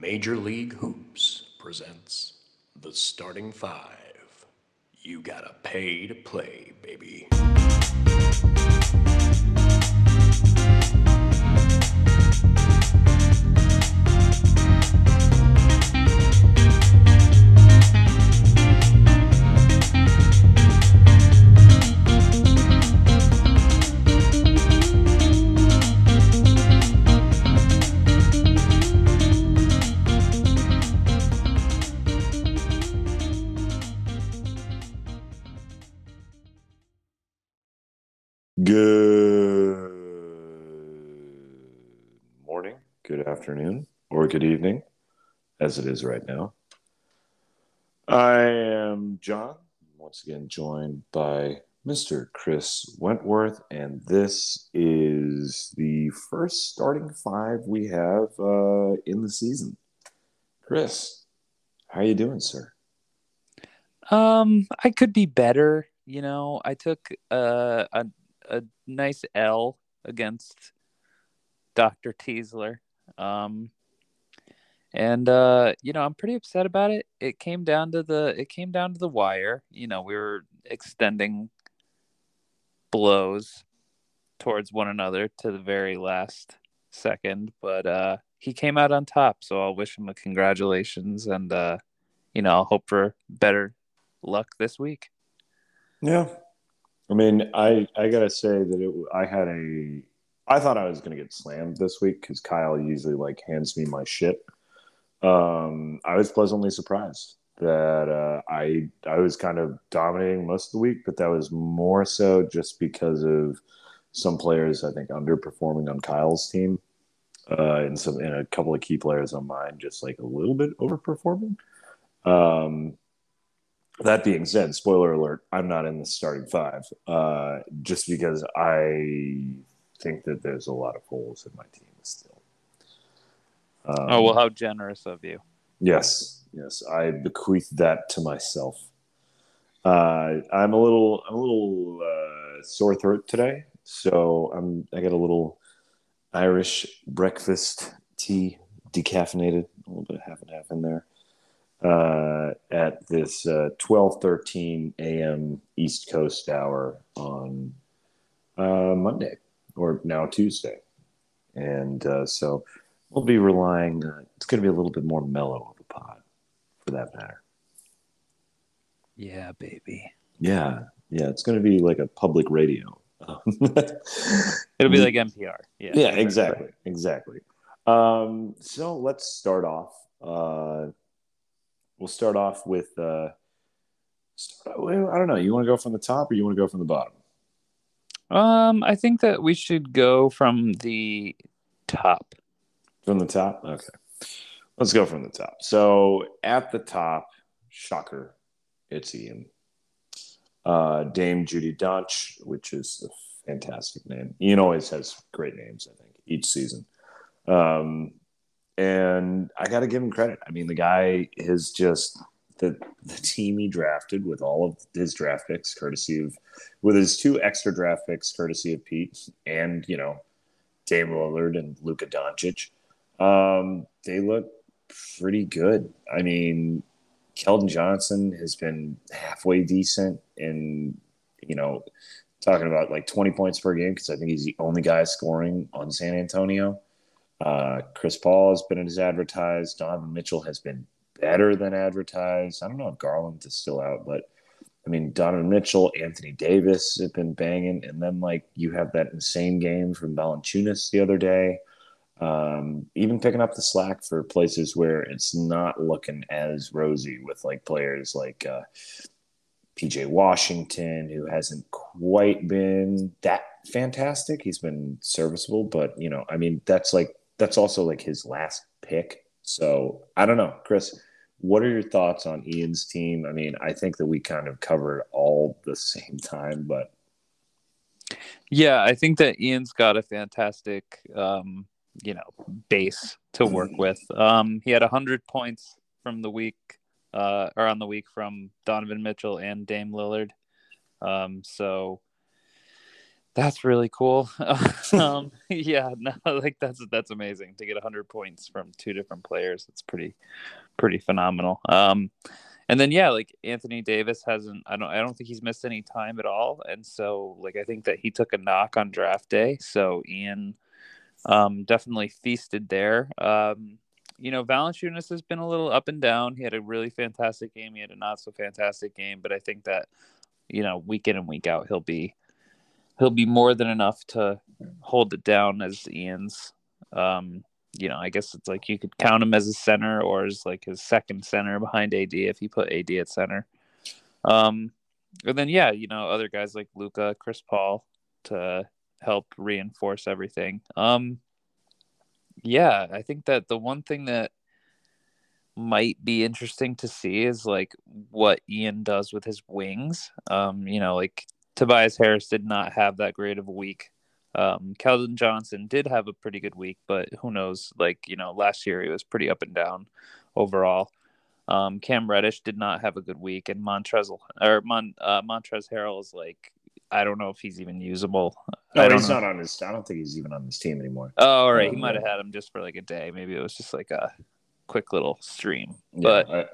Major League Hoops presents the starting five. You gotta pay to play, baby. Good evening, as it is right now. I am John, once again joined by Mr. Chris Wentworth, and this is the first starting five we have uh, in the season. Chris, how you doing, sir? Um, I could be better. You know, I took uh, a a nice L against Dr. Teasler. Um, and uh, you know, I'm pretty upset about it. It came down to the it came down to the wire. You know, we were extending blows towards one another to the very last second, but uh he came out on top, so I'll wish him a congratulations and uh you know, I'll hope for better luck this week. Yeah, I mean, I I gotta say that it. I had a. I thought I was gonna get slammed this week because Kyle usually like hands me my shit. Um, I was pleasantly surprised that uh, I I was kind of dominating most of the week, but that was more so just because of some players I think underperforming on Kyle's team, uh, and some and a couple of key players on mine just like a little bit overperforming. Um, that being said, spoiler alert, I'm not in the starting five uh, just because I think that there's a lot of holes in my team. Um, oh, well, how generous of you. Yes, yes. I bequeath that to myself. Uh, I'm a little, I'm a little uh, sore throat today, so I'm. I got a little Irish breakfast tea, decaffeinated, a little bit of half and half in there uh, at this uh, 12:13 a.m. East Coast hour on uh, Monday or now Tuesday, and uh, so we'll be relying. Uh, it's going to be a little bit more mellow of a pod, for that matter. Yeah, baby. Yeah, yeah. It's going to be like a public radio. It'll be like NPR. Yeah. Yeah. Exactly. Exactly. Um, so let's start off. Uh, we'll start off with. Uh, start, I don't know. You want to go from the top or you want to go from the bottom? Um, I think that we should go from the top. From the top, okay. Let's go from the top. So at the top, shocker, it's Ian. Uh, Dame Judy Dench, which is a fantastic name. Ian always has great names, I think, each season. Um, and I got to give him credit. I mean, the guy is just the the team he drafted with all of his draft picks, courtesy of with his two extra draft picks, courtesy of Pete, and you know, Dame Lillard and Luka Doncic. Um, they look pretty good. I mean, Keldon Johnson has been halfway decent, and you know, talking about like twenty points per game because I think he's the only guy scoring on San Antonio. Uh, Chris Paul has been as advertised. Donovan Mitchell has been better than advertised. I don't know if Garland is still out, but I mean, Donovan Mitchell, Anthony Davis have been banging. And then, like, you have that insane game from Valanciunas the other day. Um, even picking up the slack for places where it's not looking as rosy with like players like uh, PJ Washington, who hasn't quite been that fantastic. He's been serviceable, but you know, I mean, that's like that's also like his last pick. So I don't know, Chris. What are your thoughts on Ian's team? I mean, I think that we kind of covered all the same time, but yeah, I think that Ian's got a fantastic, um, you know, base to work with. Um, he had hundred points from the week, uh, or on the week from Donovan Mitchell and Dame Lillard. Um, so That's really cool. um, yeah, no, like that's that's amazing to get 100 points from two different players. It's pretty pretty phenomenal. Um, and then yeah, like Anthony Davis hasn't. I don't. I don't think he's missed any time at all. And so like I think that he took a knock on draft day. So Ian um, definitely feasted there. Um, you know, Valanciunas has been a little up and down. He had a really fantastic game. He had a not so fantastic game, but I think that you know, week in and week out, he'll be he'll be more than enough to hold it down as Ian's. Um, you know, I guess it's like you could count him as a center or as like his second center behind AD if he put AD at center. Um, and then yeah, you know, other guys like Luka, Chris Paul to help reinforce everything. Um, yeah, I think that the one thing that might be interesting to see is like what Ian does with his wings. Um, you know, like Tobias Harris did not have that great of a week. Um, Keldon Johnson did have a pretty good week, but who knows? Like, you know, last year he was pretty up and down overall. Um, Cam Reddish did not have a good week, and Montrezl or Mon, uh, Montrez Harrell is like, I don't know if he's even usable. No, he's know. not on his. I don't think he's even on this team anymore. Oh, all right. He might have had him just for like a day. Maybe it was just like a quick little stream. Yeah, but I,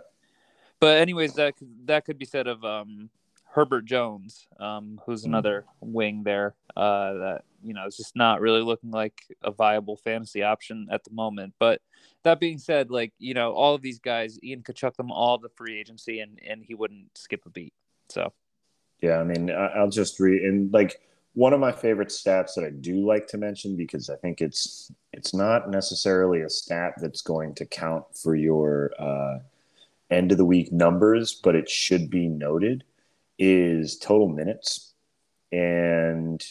but anyways, that that could be said of um, Herbert Jones, um, who's mm. another wing there uh, that you know is just not really looking like a viable fantasy option at the moment. But that being said, like you know, all of these guys, Ian could chuck them all the free agency, and and he wouldn't skip a beat. So yeah, I mean, I'll just read and like one of my favorite stats that I do like to mention because I think it's it's not necessarily a stat that's going to count for your uh, end of the week numbers, but it should be noted is total minutes. And,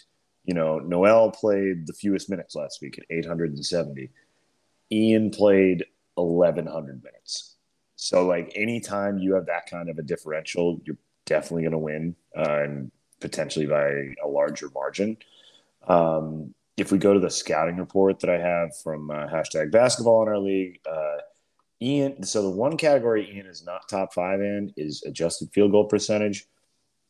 you know, Noel played the fewest minutes last week at 870. Ian played 1,100 minutes. So, like, anytime you have that kind of a differential, you're definitely going to win uh, and potentially by a larger margin. Um, if we go to the scouting report that I have from uh, hashtag basketball in our league, uh, Ian, so the one category Ian is not top five in is adjusted field goal percentage.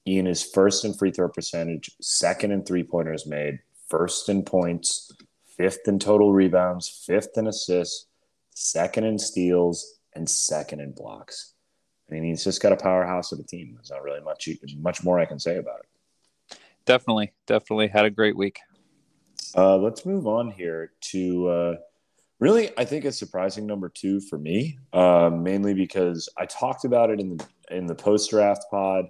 Ian is first in free throw percentage, second in three pointers made, first in points, fifth in total rebounds, fifth in assists, second in steals, and second in blocks. I mean, he's just got a powerhouse of a team. There's not really much much more I can say about it. Definitely, definitely had a great week. Uh, let's move on here to uh, really, I think a surprising number two for me, uh, mainly because I talked about it in the in the post draft pod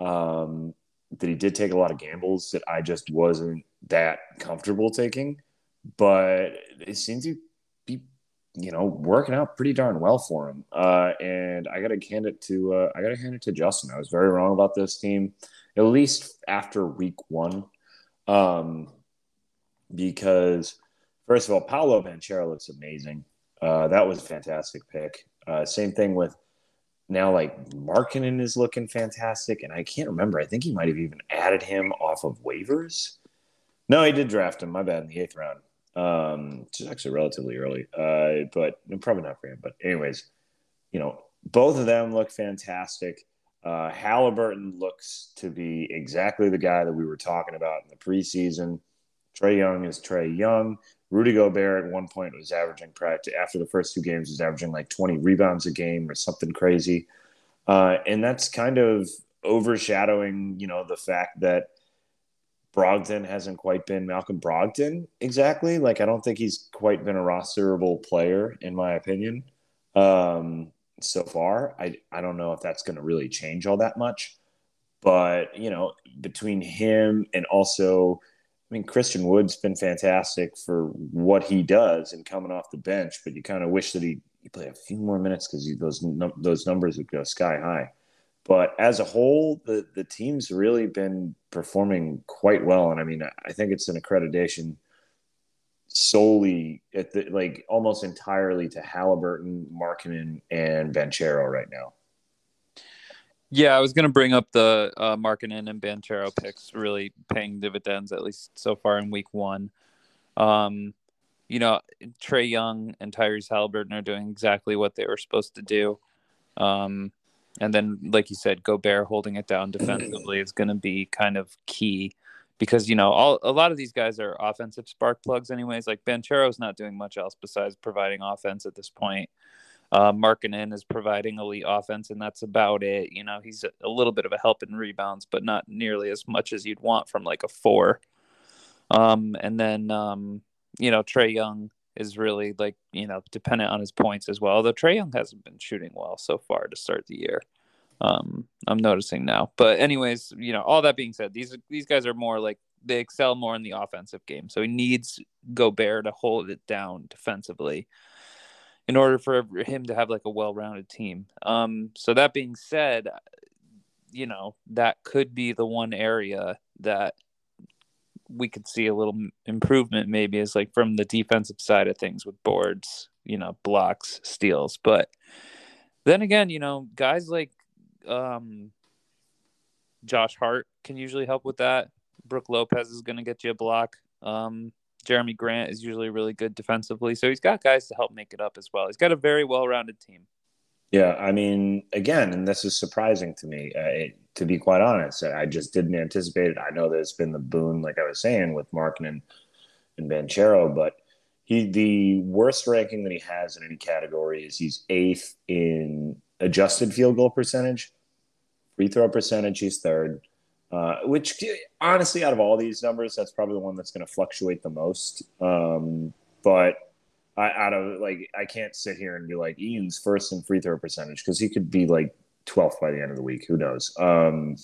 um, that he did take a lot of gambles that I just wasn't that comfortable taking, but it seems to you know, working out pretty darn well for him. Uh, and I got to hand it to uh, I got to hand it to Justin. I was very wrong about this team, at least after week one, um, because first of all, Paolo Banchero looks amazing. Uh, that was a fantastic pick. Uh, same thing with now like Markkanen is looking fantastic, and I can't remember. I think he might have even added him off of waivers. No, he did draft him. My bad in the eighth round, um, which is actually relatively early, uh, but probably not for him. But anyways, you know, both of them look fantastic. Uh, Halliburton looks to be exactly the guy that we were talking about in the preseason. Trae Young is Trae Young. Rudy Gobert at one point was averaging practice after the first two games was averaging like 20 rebounds a game or something crazy. Uh, and that's kind of overshadowing, you know, the fact that Brogdon hasn't quite been Malcolm Brogdon exactly. Like I don't think he's quite been a rosterable player in my opinion. Um, so far, I I don't know if that's going to really change all that much. But, you know, between him and also I mean, Christian Wood's been fantastic for what he does and coming off the bench, but you kind of wish that he, he play a few more minutes because those those numbers would go sky high. But as a whole, the the team's really been performing quite well, and I mean, I think it's an accreditation solely at the like almost entirely to Halliburton, Markkanen, and Banchero right now. Yeah, I was going to bring up the uh, Markkanen and Banchero picks really paying dividends, at least so far in week one. Um, you know, Trae Young and Tyrese Halliburton are doing exactly what they were supposed to do. Um, and then, like you said, Gobert holding it down defensively is going to be kind of key because you know all a lot of these guys are offensive spark plugs anyways. Like Banchero's not doing much else besides providing offense at this point. Uh, Markkanen is providing elite offense, and that's about it. You know, he's a, a little bit of a help in rebounds, but not nearly as much as you'd want from like a four. Um, and then um, you know Trae Young is really like you know dependent on his points as well. Although Trae Young hasn't been shooting well so far to start the year. Um, I'm noticing now. But anyways, you know, all that being said, these these guys are more like they excel more in the offensive game. So he needs Gobert to hold it down defensively in order for him to have like a well-rounded team. Um, so that being said, you know, that could be the one area that we could see a little improvement maybe is like from the defensive side of things with boards, you know, blocks, steals. But then again, you know, guys like um, Josh Hart can usually help with that. Brook Lopez is going to get you a block. Um, Jerami Grant is usually really good defensively. So he's got guys to help make it up as well. He's got a very well rounded team. Yeah, I mean, again, and this is surprising to me. Uh, it, to be quite honest, I just didn't anticipate it. I know that it's been the boon, like I was saying, with Markin and, and Banchero, but he the worst ranking that he has in any category is he's eighth in adjusted field goal percentage, free throw percentage. He's third, uh, which honestly, out of all these numbers, that's probably the one that's going to fluctuate the most. Um, but I, out of like, I can't sit here and be like Ian's first in free throw percentage because he could be like 12th by the end of the week. Who knows? Um,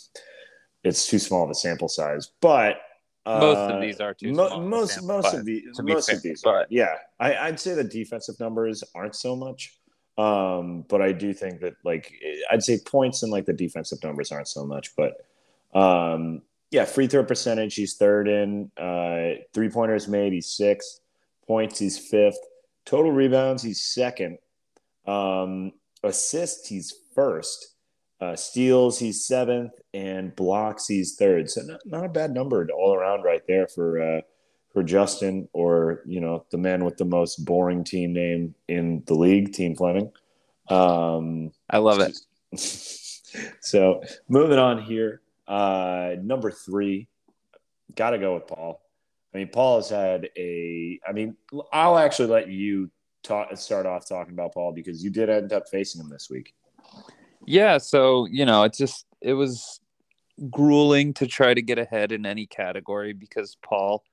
it's too small of a sample size, but uh, most of these are too mo- most most of these most fair, of these are, yeah. I, would say the defensive numbers aren't so much, um, but I do think that like I'd say points and like the defensive numbers aren't so much, but um, yeah, free throw percentage he's third in, uh, three pointers made he's sixth, points he's fifth, total rebounds he's second, um, assists he's first uh, steals, he's seventh, and blocks, he's third. So not, not a bad number all around right there for uh, for Justin, or you know the man with the most boring team name in the league, Team Fleming. Um, I love it. so moving on here, uh, number three, got to go with Paul. I mean, Paul has had a. I mean, I'll actually let you talk, start off talking about Paul because you did end up facing him this week. Yeah, so you know, it just it was grueling to try to get ahead in any category because Paul,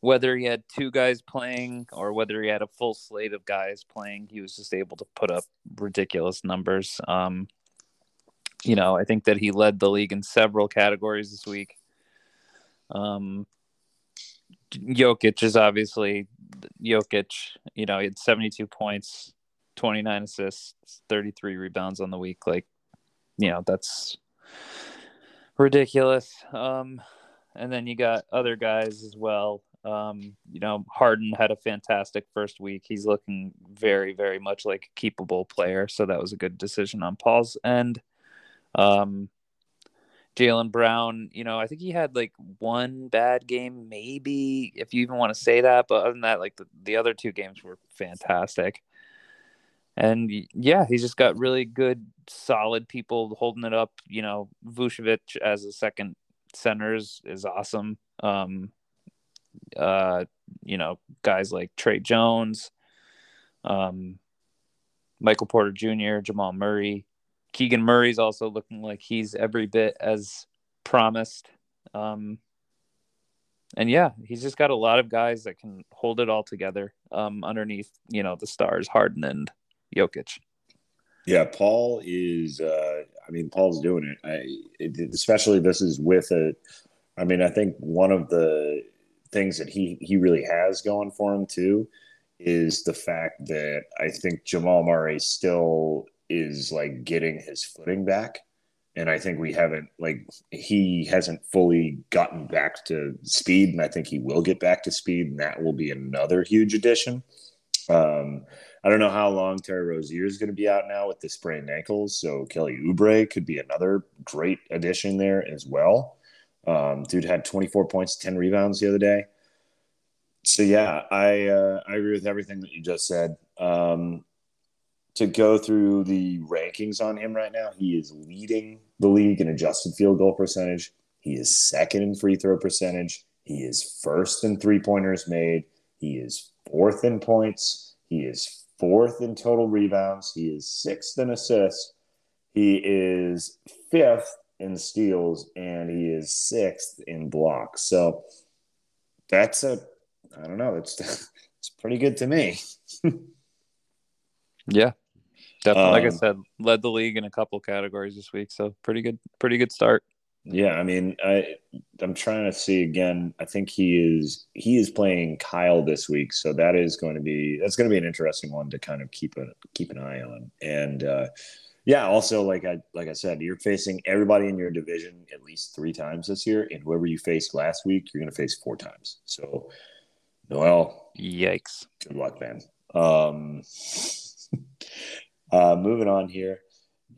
whether he had two guys playing or whether he had a full slate of guys playing, he was just able to put up ridiculous numbers. Um, you know, I think that he led the league in several categories this week. Um, Jokic is obviously Jokic. You know, he had 72 points, 29 assists, 33 rebounds on the week. Like, you know, that's ridiculous. Um, and then you got other guys as well. Um, you know, Harden had a fantastic first week. He's looking very, very much like a keepable player. So that was a good decision on Paul's end. Um, Jaylen Brown, you know, I think he had like one bad game, maybe if you even want to say that. But other than that, like the, the other two games were fantastic and yeah, he's just got really good, solid people holding it up. You know, Vucevic as a second center is, is awesome. Um, uh, you know, guys like Tre Jones, um, Michael Porter Jr., Jamal Murray, Keegan Murray's also looking like he's every bit as promised. Um, and yeah, he's just got a lot of guys that can hold it all together um, underneath, you know, the stars, Harden and Jokic. Yeah, Paul is. Uh, I mean, Paul's doing it. I, it, especially this is with a. I mean, I think one of the things that he he really has going for him too is the fact that I think Jamal Murray still is like getting his footing back. And I think we haven't like he hasn't fully gotten back to speed, and I think he will get back to speed, and that will be another huge addition. Um, I don't know how long Terry Rozier is going to be out now with the sprained ankles. So Kelly Oubre could be another great addition there as well. Um, dude had 24 points, 10 rebounds the other day. So yeah, I uh, I agree with everything that you just said. Um, to go through the rankings on him right now, he is leading the league in adjusted field goal percentage. He is second in free throw percentage. He is first in three pointers made. He is fourth in points. He is fourth in total rebounds. He is sixth in assists. He is fifth in steals, and he is sixth in blocks. So that's a, I don't know, it's it's pretty good to me. Yeah, definitely. like I Um, said, led the league in a couple categories this week, so pretty good, pretty good start. Yeah, I mean, I I'm trying to see again. I think he is he is playing Kyle this week, so that is going to be that's going to be an interesting one to kind of keep a keep an eye on. And uh, yeah, also like I like I said, you're facing everybody in your division at least three times this year, and whoever you faced last week, you're going to face four times. So, Noel, Yikes! good luck, man. Um, uh, moving on here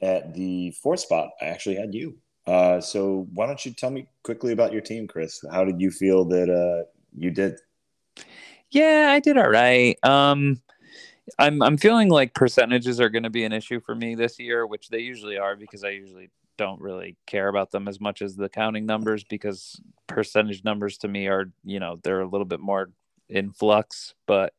at the fourth spot, I actually had you. Uh, so why don't you tell me quickly about your team, Chris? How did you feel that uh, you did? Yeah, I did all right. Um, I'm I'm feeling like percentages are going to be an issue for me this year, which they usually are because I usually don't really care about them as much as the counting numbers because percentage numbers to me are you know they're a little bit more in flux. But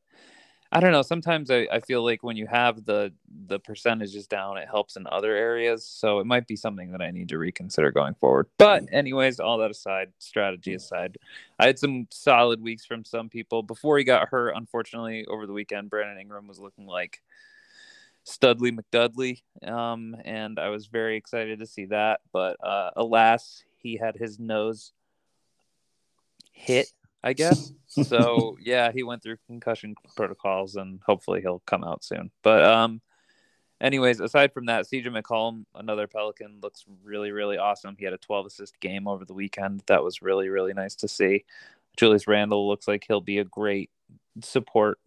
I don't know. Sometimes I, I feel like when you have the the percentages down, it helps in other areas. So it might be something that I need to reconsider going forward. But anyways, all that aside, strategy aside, I had some solid weeks from some people. Before he got hurt, unfortunately, over the weekend, Brandon Ingram was looking like Studley McDudley. Um, and I was very excited to see that. But uh, alas, he had his nose hit, I guess. so yeah, he went through concussion protocols and hopefully he'll come out soon. But um anyways, aside from that, CJ McCollum, another Pelican, looks really, really awesome. He had a 12 assist game over the weekend. That was really, really nice to see. Julius Randle looks like he'll be a great support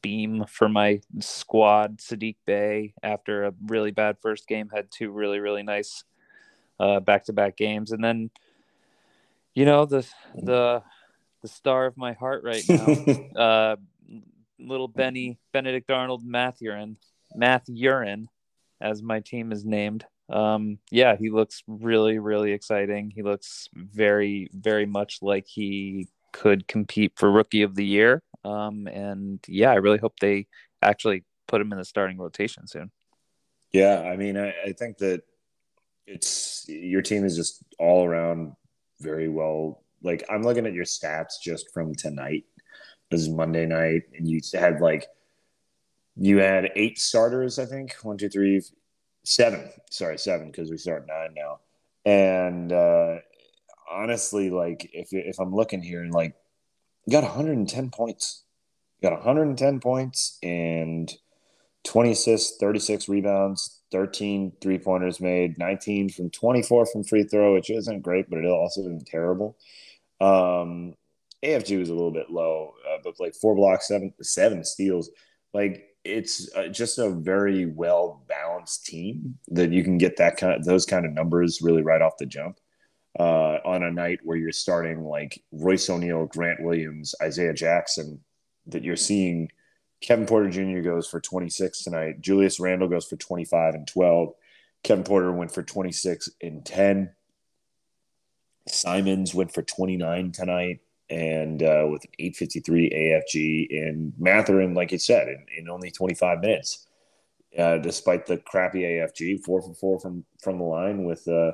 beam for my squad. Saddiq Bey, after a really bad first game, had two really, really nice uh, back-to-back games, and then you know the the the star of my heart right now, uh, little Benny Benedict Arnold Mathurin, Mathurin, as my team is named. Um, yeah, he looks really, really exciting. He looks very, very much like he could compete for Rookie of the Year. Um, and yeah, I really hope they actually put him in the starting rotation soon. Yeah, I mean, I, I think that it's your team is just all around very well. Like I'm looking at your stats just from tonight. This is Monday night, and you had like you had eight starters. I think one, two, three, seven. Sorry, seven because we start nine now. And uh, honestly, like if if I'm looking here and like you got 110 points, you got 110 points and 20 assists, 36 rebounds, 13 three pointers made, 19 from 24 from free throw, which isn't great, but it also isn't terrible. Um, AFG was a little bit low, uh, but like four blocks, seven seven steals. Like it's uh, just a very well balanced team that you can get that kind of those kind of numbers really right off the jump. Uh, on a night where you're starting like Royce O'Neale, Grant Williams, Isaiah Jackson, that you're seeing Kevin Porter Jr. goes for 26 tonight. Julius Randle goes for 25 and 12. Kevin Porter went for 26 and 10. Simons went for 29 tonight and uh, with an 853 AFG. And Mathurin, like you said, in, in only 25 minutes, uh, despite the crappy AFG, four for four from, from the line with uh,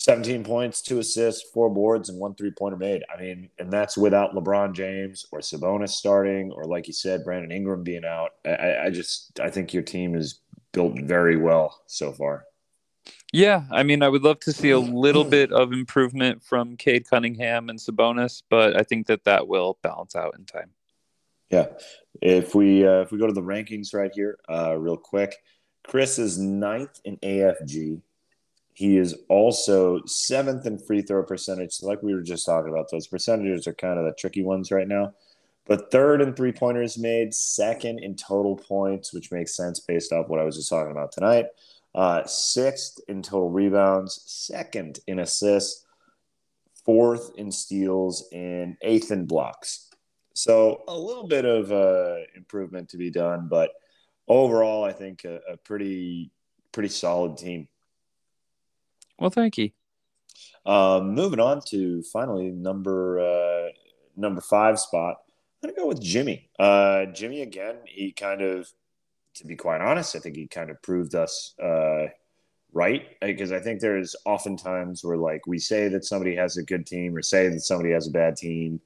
17 points, two assists, four boards, and one three pointer made. I mean, and that's without LeBron James or Sabonis starting, or like you said, Brandon Ingram being out. I, I just I think your team is built very well so far. Yeah, I mean, I would love to see a little bit of improvement from Cade Cunningham and Sabonis, but I think that that will balance out in time. Yeah, if we uh, if we go to the rankings right here, uh, real quick, Chris is ninth in AFG. He is also seventh in free throw percentage. So like we were just talking about, those percentages are kind of the tricky ones right now. But third in three pointers made, second in total points, which makes sense based off what I was just talking about tonight. Uh, sixth in total rebounds, second in assists, fourth in steals, and eighth in blocks. So a little bit of uh, improvement to be done, but overall, I think a, a pretty pretty solid team. Well, thank you. Um, moving on to finally number uh, number five spot. I'm gonna go with Jimmy. Uh, Jimmy again. He kind of, to be quite honest, I think he kind of proved us uh, right because I think there's oftentimes where like we say that somebody has a good team or say that somebody has a bad team,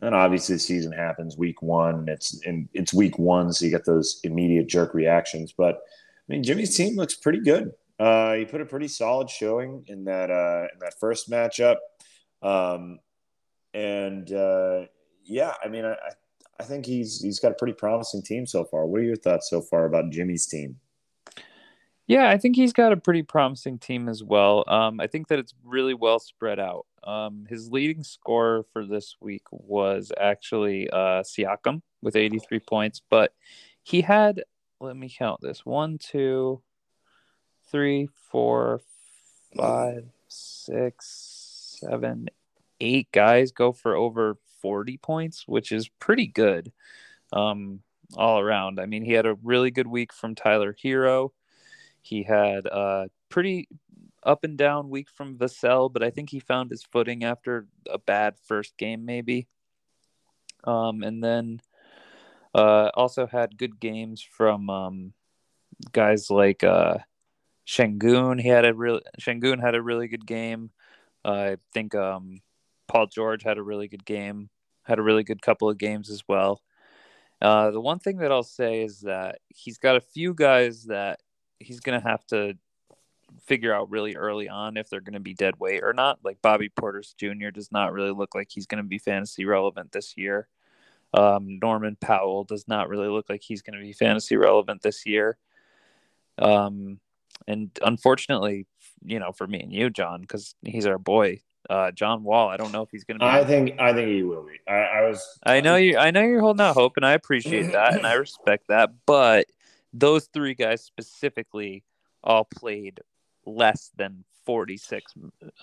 and obviously the season happens week one. And it's in it's week one, so you get those immediate jerk reactions. But I mean, Jimmy's team looks pretty good. Uh, he put a pretty solid showing in that uh, in that first matchup, um, and uh, yeah, I mean, I think he's he's got a pretty promising team so far. What are your thoughts so far about Jimmy's team? Yeah, I think he's got a pretty promising team as well. Um, I think that it's really well spread out. Um, his leading scorer for this week was actually uh, Siakam with 83 points, but he had, let me count this one, two, three, four, five, six, seven, eight guys go for over 40 points, which is pretty good um, all around. I mean, he had a really good week from Tyler Herro. He had a pretty up and down week from Vassell, but I think he found his footing after a bad first game, maybe. Um, and then uh, also had good games from um, guys like uh, Sengun. He had a real Sengun had a really good game. Uh, I think um, Paul George had a really good game. Had a really good couple of games as well. Uh, the one thing that I'll say is that he's got a few guys that he's going to have to figure out really early on if they're going to be dead weight or not. Like Bobby Portis Jr. does not really look like he's going to be fantasy relevant this year. Um, Norman Powell does not really look like he's going to be fantasy relevant this year. Um, and unfortunately, you know, for me and you, John, because he's our boy, uh, John Wall. I don't know if he's going to. be I think I think he will be. I, I was. I know you. I know you're holding out hope, and I appreciate that, and I respect that. But those three guys specifically all played less than 46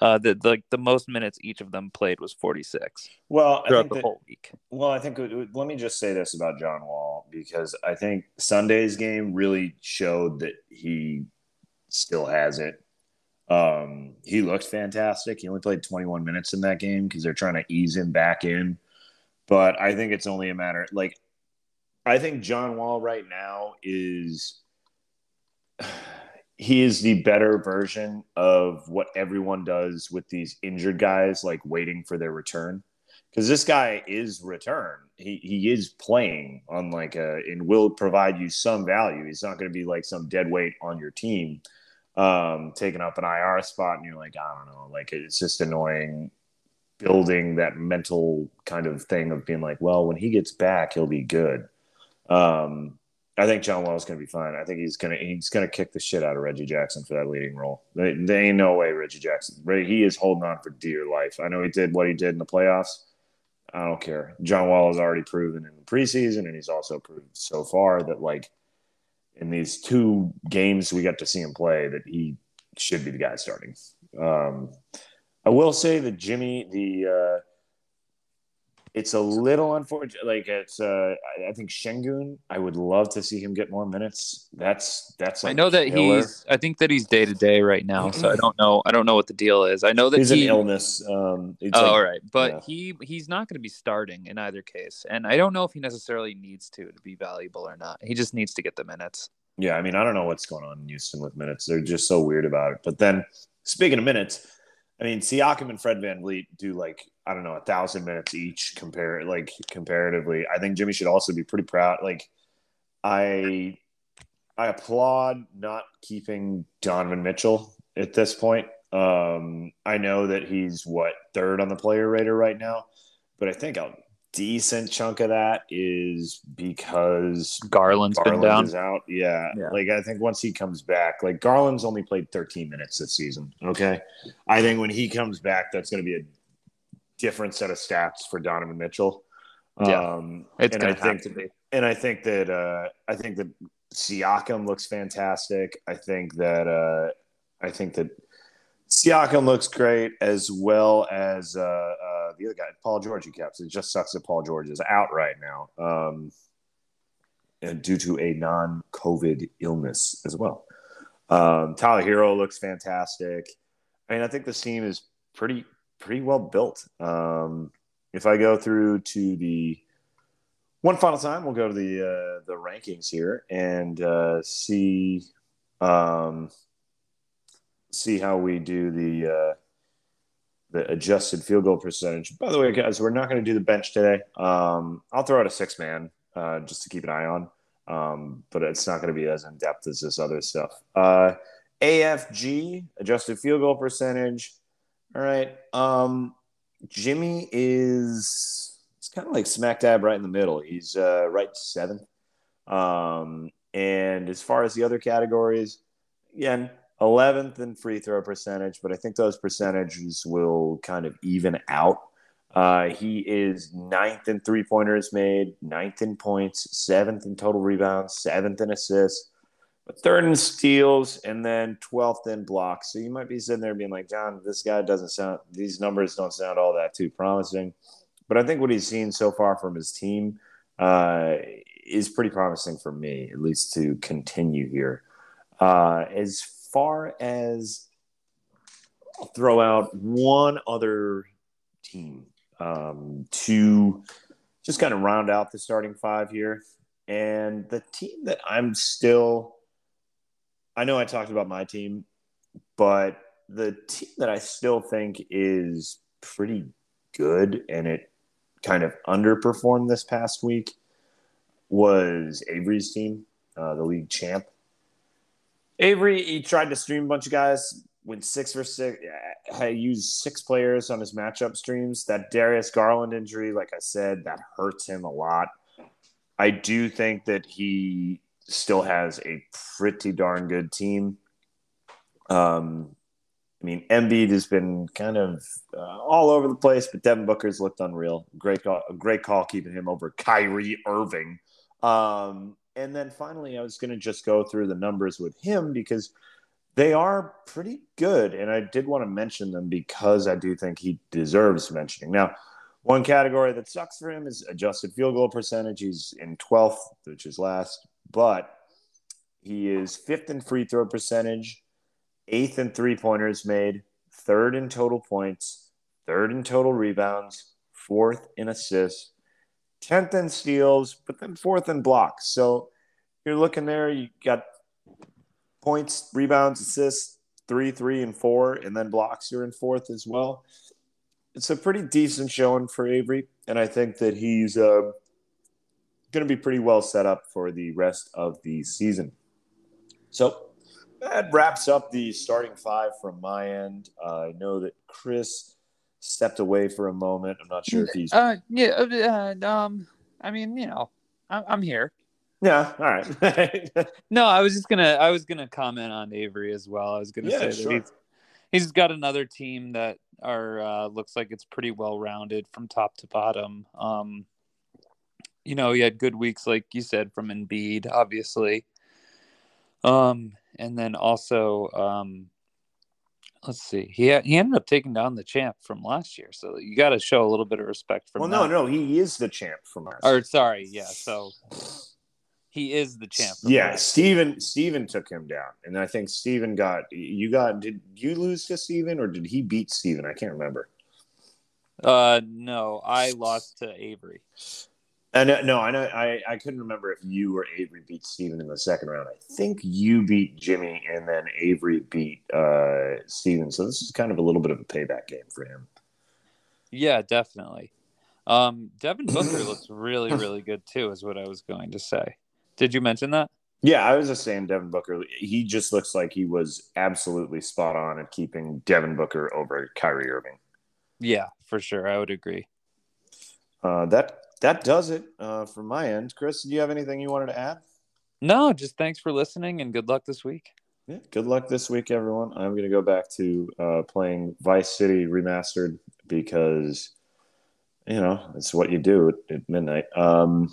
uh the, the the most minutes each of them played was 46 Well, I throughout think the that, whole week well, I think let me just say this about John Wall because I think Sunday's game really showed that he still has it. Um, he looked fantastic. He only played 21 minutes in that game because they're trying to ease him back in. But I think it's only a matter like I think John Wall right now is he is the better version of what everyone does with these injured guys, like waiting for their return. Because this guy is return. He he is playing on like a and will provide you some value. He's not going to be like some dead weight on your team, um, taking up an IR spot, and you're like, I don't know, like it's just annoying building that mental kind of thing of being like, well, when he gets back, he'll be good. Um, I think John Wall is going to be fine. I think he's going to he's going to kick the shit out of Reggie Jackson for that leading role. There, there ain't no way Reggie Jackson. He is holding on for dear life. I know he did what he did in the playoffs. I don't care. John Wall has already proven in the preseason, and he's also proved so far that like in these two games we got to see him play that he should be the guy starting. Um, I will say that Jimmy the uh, it's a little unfortunate. Like it's, uh, I, think Sengun. I would love to see him get more minutes. That's that's. I know that killer. he's. I think that he's day to day right now, so I don't know. I don't know what the deal is. I know that He's he, an illness. Um, it's Oh, like- all right, but yeah. he he's not going to be starting in either case, and I don't know if he necessarily needs to to be valuable or not. He just needs to get the minutes. Yeah, I mean, I don't know what's going on in Houston with minutes. They're just so weird about it. But then, speaking of minutes, I mean, Siakam and Fred VanVleet do like I don't know a thousand minutes each. Compare like comparatively, I think Jimmy should also be pretty proud. Like, I I applaud not keeping Donovan Mitchell at this point. Um, I know that he's what third on the player rater right now, but I think a decent chunk of that is because Garland's Garland been down. is out. Yeah. Yeah. Like I think once he comes back, like Garland's only played 13 minutes this season. Okay. I think when he comes back, that's going to be a different set of stats for Donovan Mitchell. Yeah. Um, It's and I going to have think, to and I think that, uh, I think that Siakam looks fantastic. I think that, uh, I think that Siakam looks great as well as, uh, uh, the other guy, Paul George, he kept. It just sucks that Paul George is out right now. Um, and due to a non-COVID illness as well. Um, Tyler Herro looks fantastic. I mean, I think this team is pretty pretty well built. Um, if I go through to the one final time, we'll go to the uh, the rankings here and uh, see um, see how we do the uh, the adjusted field goal percentage. By the way, guys, we're not going to do the bench today. Um, I'll throw out a six man uh, just to keep an eye on, um, but it's not going to be as in depth as this other stuff. Uh, AFG adjusted field goal percentage. All right. Um, Jimmy is it's kind of like smack dab right in the middle. He's uh, right seventh. Um, and as far as the other categories, again, 11th in free throw percentage, but I think those percentages will kind of even out. Uh, he is ninth in three pointers made, ninth in points, seventh in total rebounds, seventh in assists, but third in steals, and then 12th in blocks. So you might be sitting there being like, John, this guy doesn't sound, these numbers don't sound all that too promising. But I think what he's seen so far from his team uh, is pretty promising for me, at least to continue here. Uh, as far as I'll throw out one other team um, to just kind of round out the starting five here. And the team that I'm still, I know I talked about my team, but the team that I still think is pretty good and it kind of underperformed this past week was Avery's team, uh, the league champ. Avery, he tried to stream a bunch of guys, went six for six. Had used six players on his matchup streams. That Darius Garland injury, like I said, that hurts him a lot. I do think that he still has a pretty darn good team. Um, I mean, Embiid has been kind of uh, all over the place, but Devin Booker's looked unreal. Great call, great call keeping him over Kyrie Irving. Um, and then finally, I was going to just go through the numbers with him because they are pretty good. And I did want to mention them because I do think he deserves mentioning. Now, one category that sucks for him is adjusted field goal percentage. He's in 12th, which is last, but he is fifth in free throw percentage, eighth in three pointers made, third in total points, third in total rebounds, fourth in assists, 10th in steals, but then fourth in blocks. So you're looking there, you got points, rebounds, assists, three, three, and four, and then blocks, you're in fourth as well. It's a pretty decent showing for Avery, and I think that he's uh, going to be pretty well set up for the rest of the season. So that wraps up the starting five from my end. Uh, I know that Chris stepped away for a moment. I'm not sure if he's. Uh, yeah. Uh, um. I mean, you know, I'm, I'm here. Yeah. All right. No, I was just gonna. I was gonna comment on Avery as well. I was gonna Yeah, say sure. that he's he's got another team that are uh, looks like it's pretty well rounded from top to bottom. Um, you know, he had good weeks, like you said, from Embiid, obviously. Um, and then also, um, let's see, he had, he ended up taking down the champ from last year, so you got to show a little bit of respect from. well, no, that. no, he is the champ from us. Or sorry, yeah. So he is the champ. from Yeah, last- Steven Steven took him down. And I think Steven got you got did you lose to Steven or did he beat Steven? I can't remember. Uh, no, I lost to Avery. And uh, no, I know I, I couldn't remember if you or Avery beat Steven in the second round. I think you beat Jimmy and then Avery beat uh Steven. So this is kind of a little bit of a payback game for him. Yeah, definitely. Um, Devin Booker looks really, really good too, is what I was going to say. Did you mention that? Yeah, I was just saying Devin Booker. He just looks like he was absolutely spot on at keeping Devin Booker over Kyrie Irving. Yeah, for sure. I would agree. Uh, that that does it uh, from my end. Chris, do you have anything you wanted to add? No, just thanks for listening and good luck this week. Yeah, good luck this week, everyone. I'm going to go back to uh, playing Vice City Remastered because, you know, it's what you do at, at midnight. Um,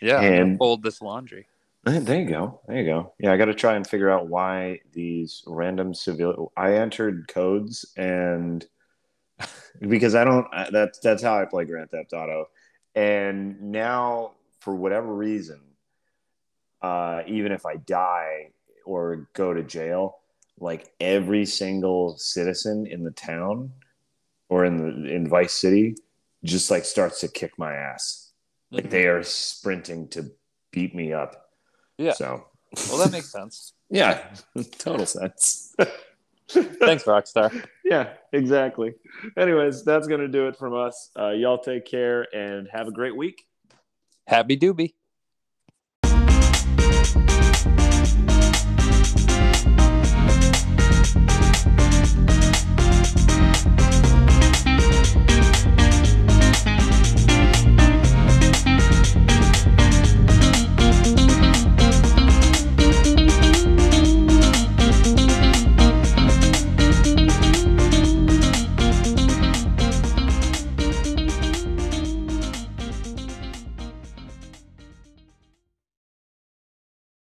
Yeah, And- fold this laundry. there you go. There you go. Yeah, I got to try and figure out why these random civil. I entered codes and because I don't. That's that's how I play Grand Theft Auto, and now for whatever reason, uh, even if I die or go to jail, like every single citizen in the town or in the in Vice City just like starts to kick my ass. Like Mhm. they are sprinting to beat me up. Yeah. So Well, that makes sense. yeah, total sense. Thanks, Rockstar. yeah, exactly. Anyways, that's gonna do it from us. Uh, y'all take care and have a great week. Happy doobie.